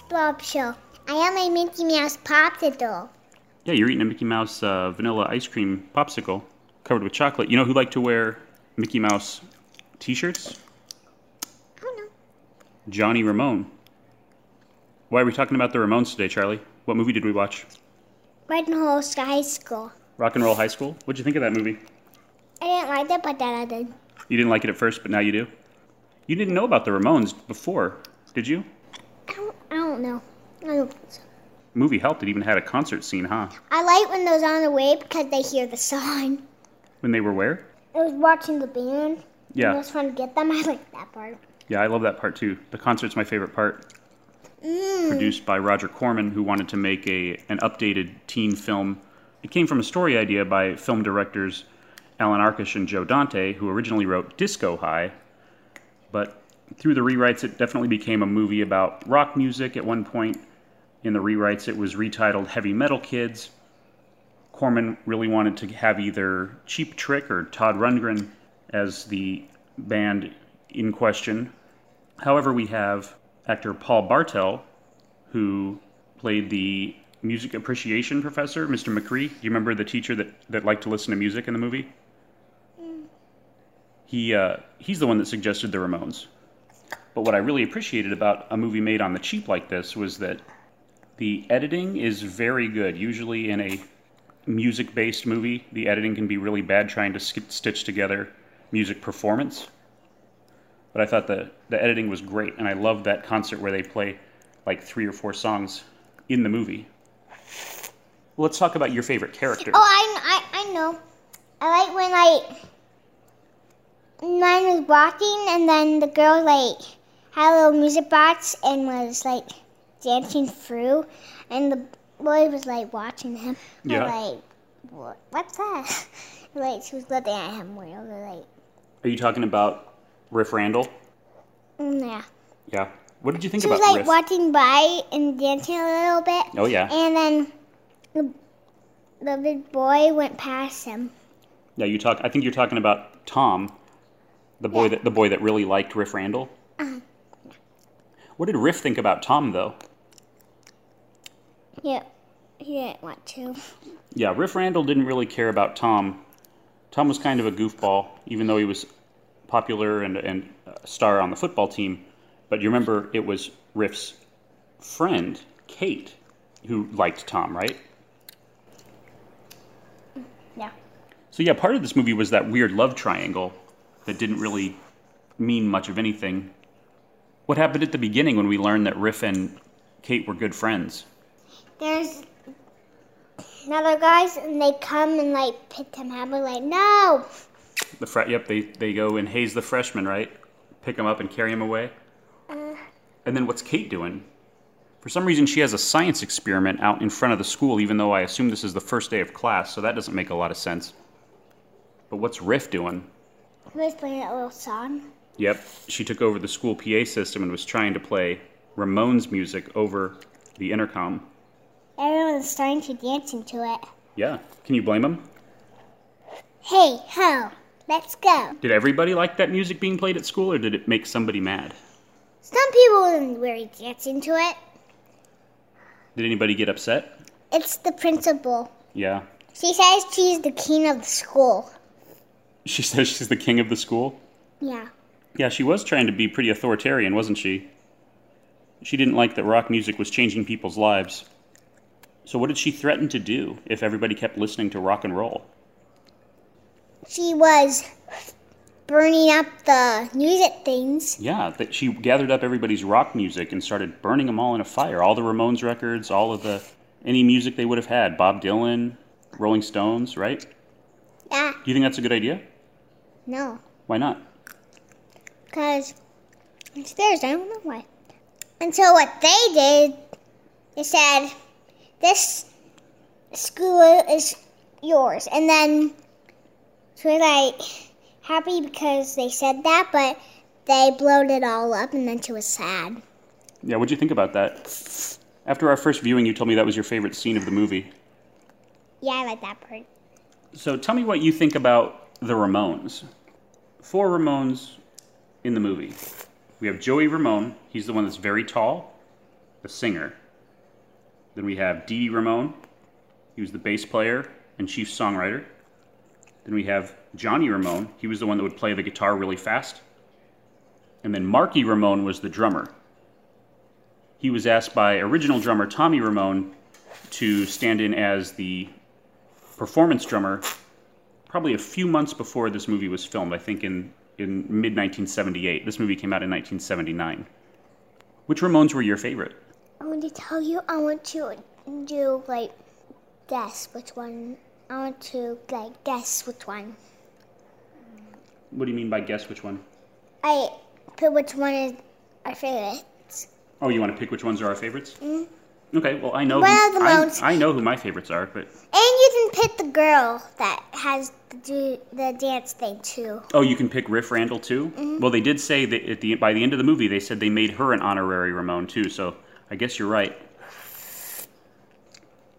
Ready for the next blob show? I am a Mickey Mouse popsicle. Yeah, you're eating a Mickey Mouse uh, vanilla ice cream popsicle covered with chocolate. You know who liked to wear Mickey Mouse t-shirts? I don't know. Johnny Ramone. Why are we talking about the Ramones today, Charlie? What movie did we watch? Red and Hole High School. Rock and Roll High School. What'd you think of that movie? I didn't like it, but then I did. You didn't like it at first, but now you do. You didn't know about the Ramones before, did you? I don't, know. I don't think so. movie helped. It even had a concert scene, huh? I like when those on the way because they hear the song. When they were where? I was watching the band. Yeah. it Yeah, was fun to get them. I like that part. yeah, I love that part too. The concert's my favorite part. Mm. Produced by Roger Corman, who wanted to make a an updated teen film. It came from a story idea by film directors Allan Arkush and Joe Dante, who originally wrote Disco High, but through the rewrites, it definitely became a movie about rock music. At one point in the rewrites, it was retitled Heavy Metal Kids. Corman really wanted to have either Cheap Trick or Todd Rundgren as the band in question. However, we have actor Paul Bartel, who played the music appreciation professor, Mr. McGree. Do you remember the teacher that, that liked to listen to music in the movie? He, uh, he's the one that suggested the Ramones. But what I really appreciated about a movie made on the cheap like this was that the editing is very good. Usually in a music based movie, the editing can be really bad trying to stitch together music performance. But I thought the, the editing was great, and I loved that concert where they play like three or four songs in the movie. Well, let's talk about your favorite character. Oh, I, I, I know. I like when like mine was walking and then the girl like had a little music box and was like dancing through, and the boy was like watching him. Yeah. Like, what, what's that? like she was looking at him really like, Are you talking about Riff Randall? mm, yeah. Yeah. What did you think She was like Riff? walking by and dancing a little bit. Oh yeah. And then the, the big boy went past him. Yeah, you talk. I think you're talking about Tom, the boy Yeah. that the boy that really liked Riff Randall. Uh-huh. What did Riff think about Tom though? Yeah, he didn't want to. Yeah, Riff Randall didn't really care about Tom. Tom was kind of a goofball, even though he was popular and, and a star on the football team. But you remember it was Riff's friend, Kate, who liked Tom, right? Yeah. So yeah, part of this movie was that weird love triangle that didn't really mean much of anything. What happened at the beginning when we learned that Riff and Kate were good friends? There's another guys, and they come and like pick him up. We're like, no. The fre- yep, they they go and haze the freshman, right? Pick him up and carry him away. Uh, And then what's Kate doing? For some reason, she has a science experiment out in front of the school, even though I assume this is the first day of class, so that doesn't make a lot of sense. But what's Riff doing? he was playing that little song. Yep, she took over the school PA system and was trying to play Ramones music over the intercom. Everyone's starting to dance into it. Yeah, can you blame him? Hey, ho, let's go. Did everybody like that music being played at school, or did it make somebody mad? Some people really dance into it. Did anybody get upset? It's the principal. Yeah. She says she's the king of the school. She says she's the king of the school. Yeah. Yeah, she was trying to be pretty authoritarian, wasn't she? She didn't like that rock music was changing people's lives. So, what did she threaten to do if everybody kept listening to rock and roll? She was burning up the music things. Yeah, that she gathered up everybody's rock music and started burning them all in a fire. All the Ramones records, all of the any music they would have had, Bob Dylan, Rolling Stones, right? Yeah. Do you think that's a good idea? No. Why not? Because it's theirs. I don't know why. And so what they did, they said, this school is yours. And then she was like happy because they said that, but they blowed it all up and then she was sad. Yeah, what'd you think about that? After our first viewing, you told me that was your favorite scene of the movie. Yeah, I like that part. So tell me what you think about the Ramones. Four Ramones in the movie. We have Joey Ramone. He's the one that's very tall, the singer. Then we have Dee Dee Ramone. He was the bass player and chief songwriter. Then we have Johnny Ramone. He was the one that would play the guitar really fast. And then Marky Ramone was the drummer. He was asked by original drummer Tommy Ramone to stand in as the performance drummer probably a few months before this movie was filmed, I think in, in mid 1978. This movie came out in 1979. Which Ramones were your favorite? I want to tell you, I want to do like guess which one. I want to like guess which one. What do you mean by guess which one? I put which one is our favorite. Oh, you want to pick which ones are our favorites? Mm. Okay, well I know. Well, who, the I, most- I know who my favorites are, but And you can pick the girl that has the do the dance thing too. oh, you can pick Riff Randall too. Mm-hmm. Well, they did say that at the by the end of the movie, they said they made her an honorary Ramone too. So I guess you're right.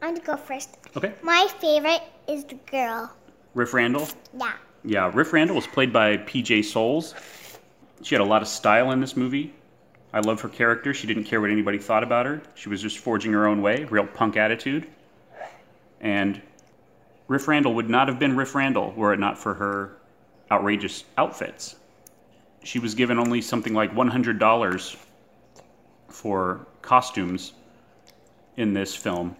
I'm gonna go first. Okay, My favorite is the girl. Riff Randall. Yeah. Yeah, Riff Randall was played by PJ Soles. She had a lot of style in this movie. I love her character. She didn't care what anybody thought about her. She was just forging her own way, real punk attitude. And Riff Randall would not have been Riff Randall were it not for her outrageous outfits. She was given only something like $100 for costumes in this film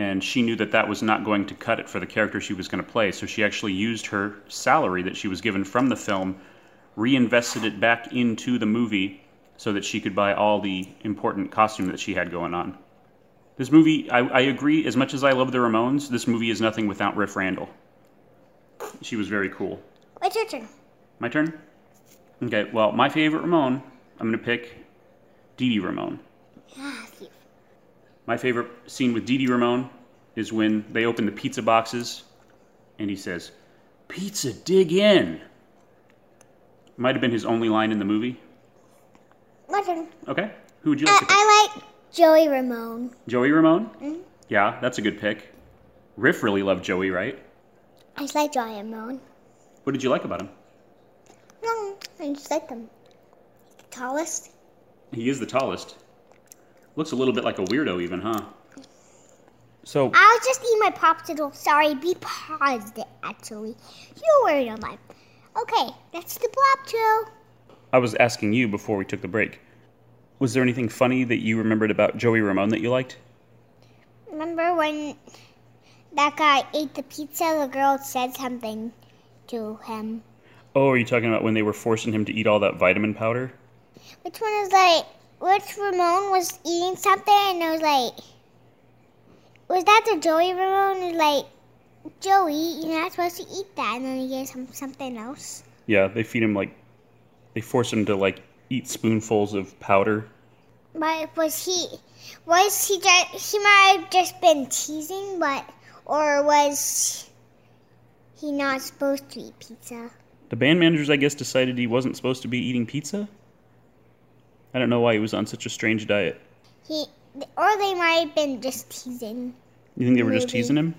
and she knew that that was not going to cut it for the character she was going to play. So she actually used her salary that she was given from the film, reinvested it back into the movie so that she could buy all the important costume that she had going on. This movie, I, I agree, as much as I love the Ramones, this movie is nothing without Riff Randall. She was very cool. What's your turn? My turn? Okay, well, my favorite Ramone, I'm going to pick Dee Dee Ramone. Ah, you. My favorite scene with Dee Dee Ramone is when they open the pizza boxes and he says, Pizza, dig in. Might have been his only line in the movie. My turn. Okay. Who would you like I, to pick? I like Joey Ramone. Joey Ramone? Mm-hmm. Yeah, that's a good pick. Riff really loved Joey, right? I just like Joey Ramone. What did you like about him? No, I just like him. The tallest. He is the tallest. Looks a little bit like a weirdo, even, huh? So, I was just eating my popsicle. Sorry, be paused actually. You're worried on mine. Okay, that's the blob too. I was asking you before we took the break. Was there anything funny that you remembered about Joey Ramone that you liked? Remember when that guy ate the pizza? The girl said something to him. Oh, are you talking about when they were forcing him to eat all that vitamin powder? Which one is like? Which Ramon was eating something and it was like, was that the Joey Ramon? Was like, Joey, you're not supposed to eat that, and then he gave him something else. Yeah, they feed him like they force him to like eat spoonfuls of powder. But was he, was he just? He might have just been teasing, but or was he not supposed to eat pizza? The band managers, I guess, decided he wasn't supposed to be eating pizza. I don't know why he was on such a strange diet. He, or they might have been just teasing. You think they were just teasing him?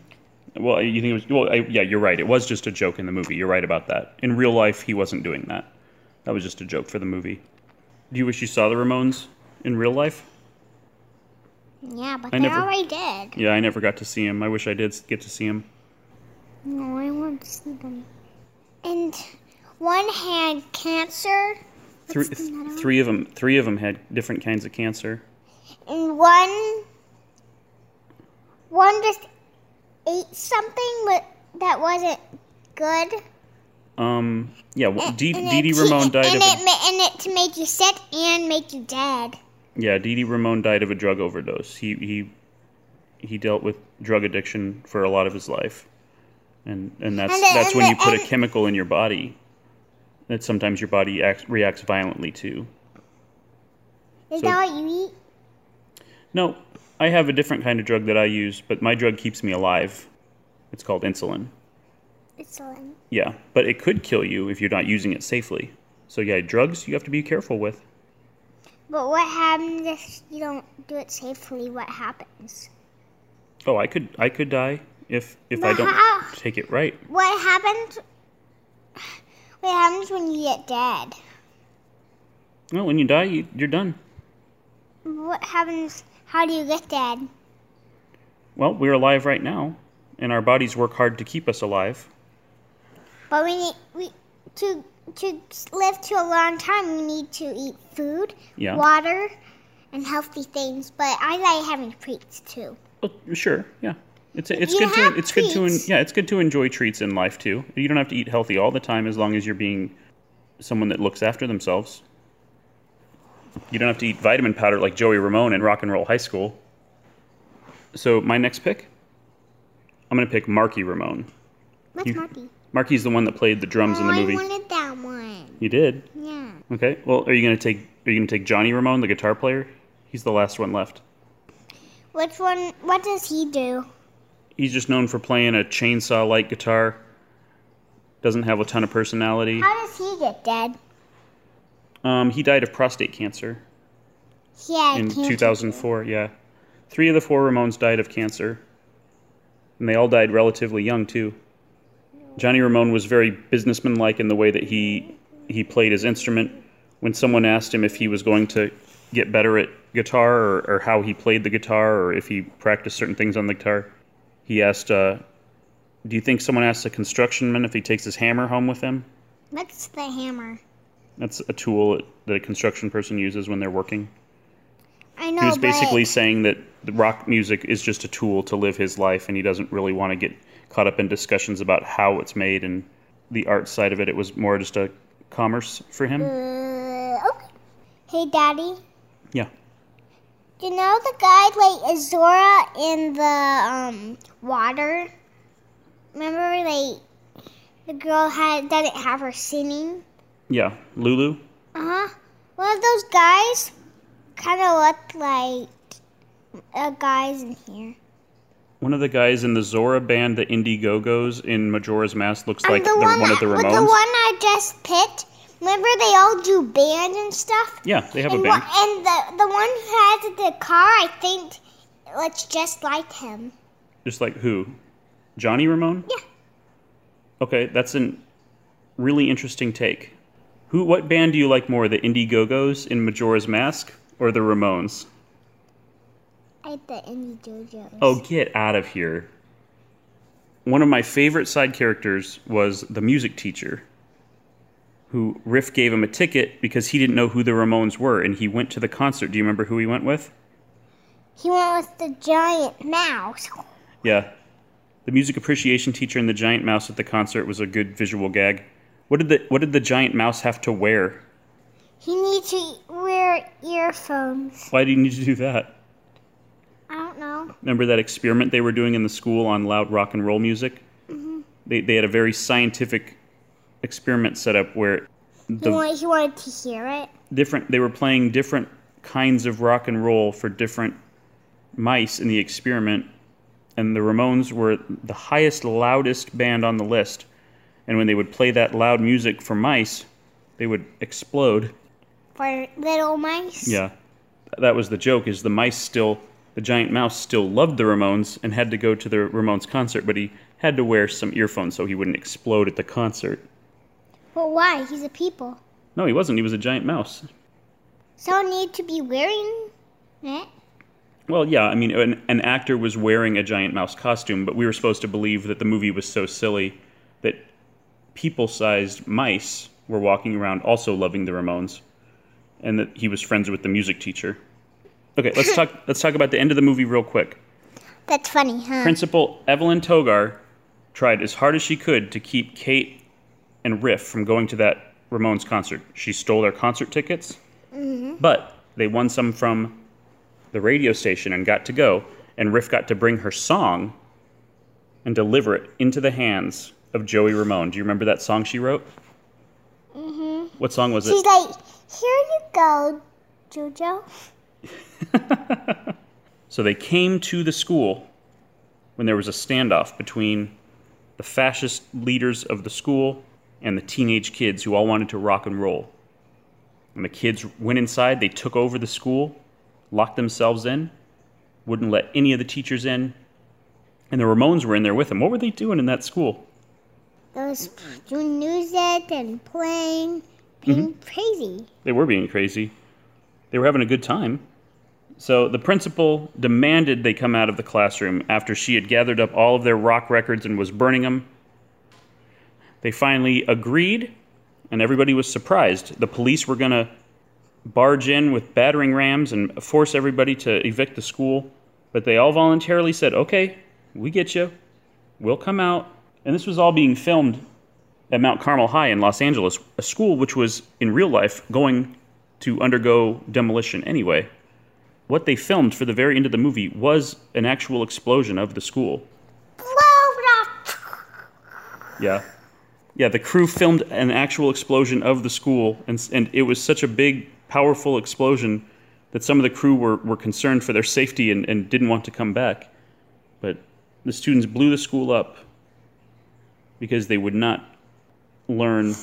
Well, you think it was? Well, I, yeah, you're right. It was just a joke in the movie. You're right about that. In real life, he wasn't doing that. That was just a joke for the movie. Do you wish you saw the Ramones in real life? Yeah, but I they never- already did. Yeah, I never got to see him. I wish I did get to see him. No, I want to see them. And one had cancer, Three, What's three of them, three of them had different kinds of cancer. and one, one just ate something, but that wasn't good. Um, yeah, well, Dee Dee Ramone died and of it, a, and it to make you sick and make you dead. yeah, Dee Dee Ramone died of a drug overdose. He he he dealt with drug addiction for a lot of his life, and and that's And that's and when you put a chemical in your body that sometimes your body acts, reacts violently to. Is So- that what you eat? No, I have a different kind of drug that I use, but my drug keeps me alive. It's called insulin. It's Yeah, but it could kill you if you're not using it safely. So yeah, drugs you have to be careful with. But what happens if you don't do it safely? What happens? Oh, I could I could die if if I don't how- take it right. What happens? What happens when you get dead? Well, when you die, you, you're done. What happens? How do you get dead? Well, we're alive right now, and our bodies work hard to keep us alive. But we need we to to live to a long time. We need to eat food, Yeah. water, and healthy things. But I like having treats too. Well, sure, yeah. It's it's You good to it's good to yeah it's good to enjoy treats in life too. You don't have to eat healthy all the time as long as you're being someone that looks after themselves. You don't have to eat vitamin powder like Joey Ramone in Rock and Roll High School. So my next pick, I'm gonna pick Marky Ramone. What's You- Marty? Marky's the one that played the drums in the oh, movie. I wanted that one. You did. Yeah. Okay. Well, are you gonna take are you gonna take Johnny Ramone, the guitar player? He's the last one left. Which one? What does he do? He's just known for playing a chainsaw like guitar. Doesn't have a ton of personality. How does he get dead? Um, he died of prostate cancer Yeah, in cancer. 2004. Yeah, three of the four Ramones died of cancer, and they all died relatively young too. Johnny Ramone was very businessmanlike in the way that he he played his instrument. When someone asked him if he was going to get better at guitar or, or how he played the guitar or if he practiced certain things on the guitar, he asked, uh, "Do you think someone asks a constructionman if he takes his hammer home with him?" What's the hammer? That's a tool that a construction person uses when they're working. I know, He was basically saying that the rock music is just a tool to live his life, and he doesn't really want to get caught up in discussions about how it's made and the art side of it. It was more just a commerce for him. Uh, okay. Hey, Daddy. Yeah. Do you know the guy like Azora in the um water? Remember, like the girl had didn't have her singing. Yeah. Lulu? Uh huh. One of those guys kind of looked like uh, guys in here. One of the guys in the Zora band, the Indigo-Go's in Majora's Mask, looks Um, like the, one of the Ramones. The one I just picked. Remember, they all do band and stuff. yeah, they have a band. one- and the the one who has the car, I think, looks just like him. Just like who? Johnny Ramone? Yeah. Okay, that's a really interesting take. Who? What band do you like more, the Indigo-Go's in Majora's Mask or the Ramones? I the Indie JoJo's. Oh, get out of here. One of my favorite side characters was the music teacher, who Riff gave him a ticket because he didn't know who the Ramones were, and he went to the concert. Do you remember who he went with? He went with the giant mouse. Yeah. The music appreciation teacher and the giant mouse at the concert was a good visual gag. What did the what did the giant mouse have to wear? He needs to wear earphones. Why do you need to do that? Know. Remember that experiment they were doing in the school on loud rock and roll music? Mm-hmm. They, they had a very scientific experiment set up where He, the wanted, he wanted to hear it. different they were playing different kinds of rock and roll for different mice in the experiment and the Ramones were the highest loudest band on the list and when they would play that loud music for mice they would explode For little mice. yeah that was the joke is the mice still the giant mouse still loved the Ramones and had to go to the Ramones concert but he had to wear some earphones so he wouldn't explode at the concert But why? He's a people. no he wasn't he was a giant mouse So need to be wearing it. Well, yeah, I mean, an, an actor was wearing a giant mouse costume, but we were supposed to believe that the movie was so silly that people sized mice were walking around also loving the Ramones, and that he was friends with the music teacher. Okay, let's talk. let's talk about the end of the movie real quick. That's funny, huh? Principal Evelyn Togar tried as hard as she could to keep Kate and Riff from going to that Ramones concert. She stole their concert tickets, but they won some from the radio station and got to go. And Riff got to bring her song and deliver it into the hands of Joey Ramone. Do you remember that song she wrote? hmm What song was it? She's like, here you go, Jojo. So they came to the school when there was a standoff between the fascist leaders of the school and the teenage kids who all wanted to rock and roll. And the kids went inside, they took over the school, locked themselves in, wouldn't let any of the teachers in, and the Ramones were in there with them. What were they doing in that school? They were doing music and playing mm-hmm. being crazy. They were being crazy. They were having a good time. So the principal demanded they come out of the classroom after she had gathered up all of their rock records and was burning them. They finally agreed, and everybody was surprised. The police were going to barge in with battering rams and force everybody to evict the school, but they all voluntarily said, okay, we get you. We'll come out. And this was all being filmed at Mount Carmel High in Los Angeles, a school which was in real life going to undergo demolition anyway. What they filmed for the very end of the movie was an actual explosion of the school. Yeah. Yeah, the crew filmed an actual explosion of the school, and, and it was such a big, powerful explosion that some of the crew were, were concerned for their safety and, and didn't want to come back. But the students blew the school up because they would not learn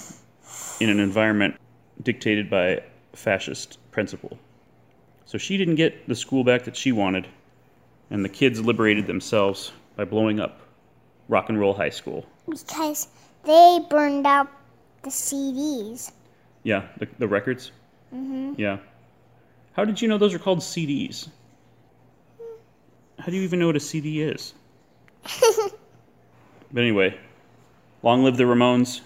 in an environment dictated by fascist principal. So she didn't get the school back that she wanted, and the kids liberated themselves by blowing up Rock and Roll High School. Because they burned out the CDs. Yeah, the, the records? Mm-hmm. Yeah. How did you know those are called CDs? How do you even know what a CD is? but anyway, long live the Ramones.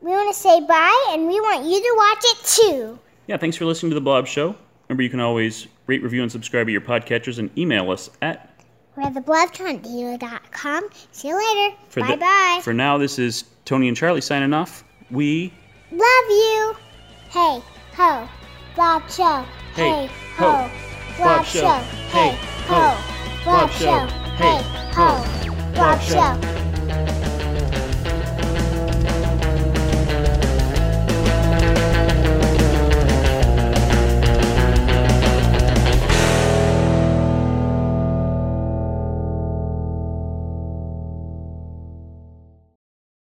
We want to say bye, and we want you to watch it too. Yeah, thanks for listening to The Blob Show. Remember, you can always rate, review, and subscribe at your podcatchers and email us at. We're at theblobcondealer.com. See you later. For bye the- bye. For now, this is Tony and Charlie signing off. We. Love you. Hey, ho. Blob show. Hey, Hey, ho. Blob show. Hey, ho. Blob show. Hey, ho. ho. Blob Blob show. show.